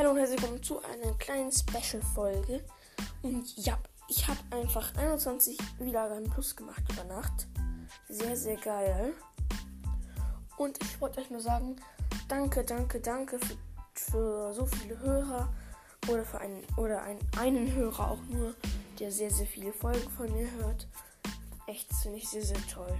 Hallo und herzlich willkommen zu einer kleinen Special-Folge. Und ja, ich habe einfach 21 Wiedergaben plus gemacht über Nacht. Sehr, sehr geil. Und ich wollte euch nur sagen, danke, danke, danke für, für so viele Hörer. Oder für einen, oder einen, einen Hörer auch nur, der sehr, sehr viele Folgen von mir hört. Echt, das finde ich sehr, sehr toll.